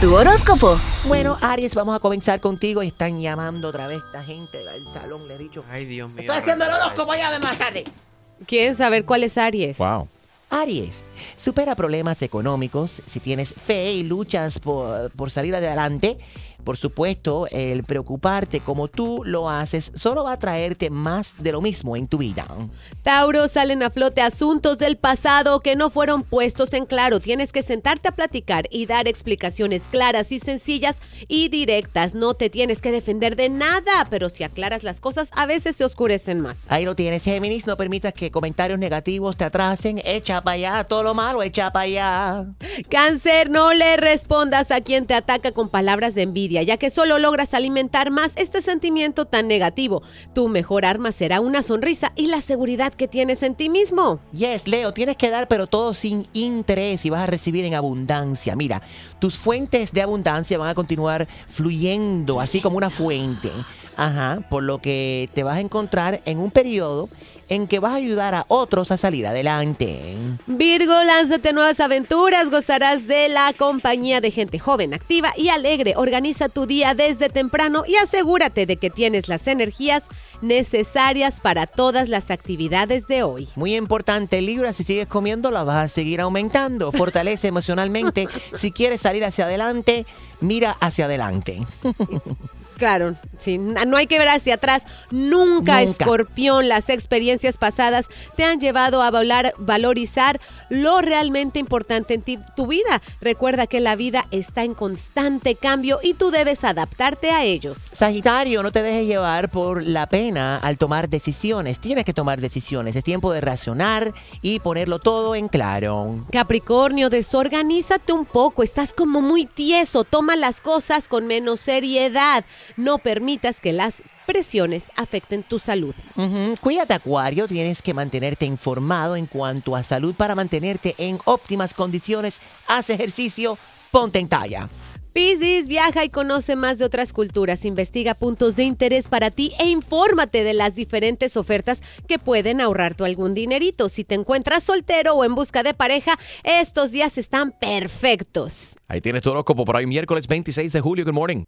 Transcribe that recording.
Tu horóscopo. Bueno, Aries, vamos a comenzar contigo. Están llamando otra vez esta gente del salón. Le he dicho. Ay, Dios mío. Estoy haciendo el horóscopo, llame más tarde. ¿Quieren saber cuál es Aries? Wow. Aries, supera problemas económicos si tienes fe y luchas por, por salir adelante. Por supuesto, el preocuparte como tú lo haces solo va a traerte más de lo mismo en tu vida. Tauro, salen a flote asuntos del pasado que no fueron puestos en claro. Tienes que sentarte a platicar y dar explicaciones claras y sencillas y directas. No te tienes que defender de nada, pero si aclaras las cosas, a veces se oscurecen más. Ahí lo tienes, Géminis. No permitas que comentarios negativos te atrasen. Echa para allá todo lo malo, echa para allá. Cáncer, no le respondas a quien te ataca con palabras de envidia, ya que solo logras alimentar más este sentimiento tan negativo. Tu mejor arma será una sonrisa y la seguridad que tienes en ti mismo. Yes, Leo, tienes que dar, pero todo sin interés y vas a recibir en abundancia. Mira, tus fuentes de abundancia van a continuar fluyendo, así como una fuente. Ajá, por lo que te vas a encontrar en un periodo en que vas a ayudar a otros a salir adelante. Virgo, lánzate nuevas aventuras, gozarás de la compañía de gente joven, activa y alegre. Organiza tu día desde temprano y asegúrate de que tienes las energías necesarias para todas las actividades de hoy. Muy importante, Libra, si sigues comiendo la vas a seguir aumentando. Fortalece emocionalmente. Si quieres salir hacia adelante, mira hacia adelante. Claro, sí, no hay que ver hacia atrás. Nunca, Nunca. escorpión, las experiencias pasadas te han llevado a valorizar lo realmente importante en ti, tu vida. Recuerda que la vida está en constante cambio y tú debes adaptarte a ellos. Sagitario, no te dejes llevar por la pena al tomar decisiones. Tienes que tomar decisiones. Es tiempo de racionar y ponerlo todo en claro. Capricornio, desorganízate un poco, estás como muy tieso, toma las cosas con menos seriedad, no permitas que las presiones afecten tu salud. Ujú. Cuídate, Acuario. Tienes que mantenerte informado en cuanto a salud para mantenerte en óptimas condiciones. Haz ejercicio, ponte en talla. Piscis, viaja y conoce más de otras culturas, investiga puntos de interés para ti e infórmate de las diferentes ofertas que pueden ahorrarte algún dinerito. Si te encuentras soltero o en busca de pareja, estos días están perfectos. Ahí tienes tu horóscopo por hoy, miércoles 26 de julio. Good morning.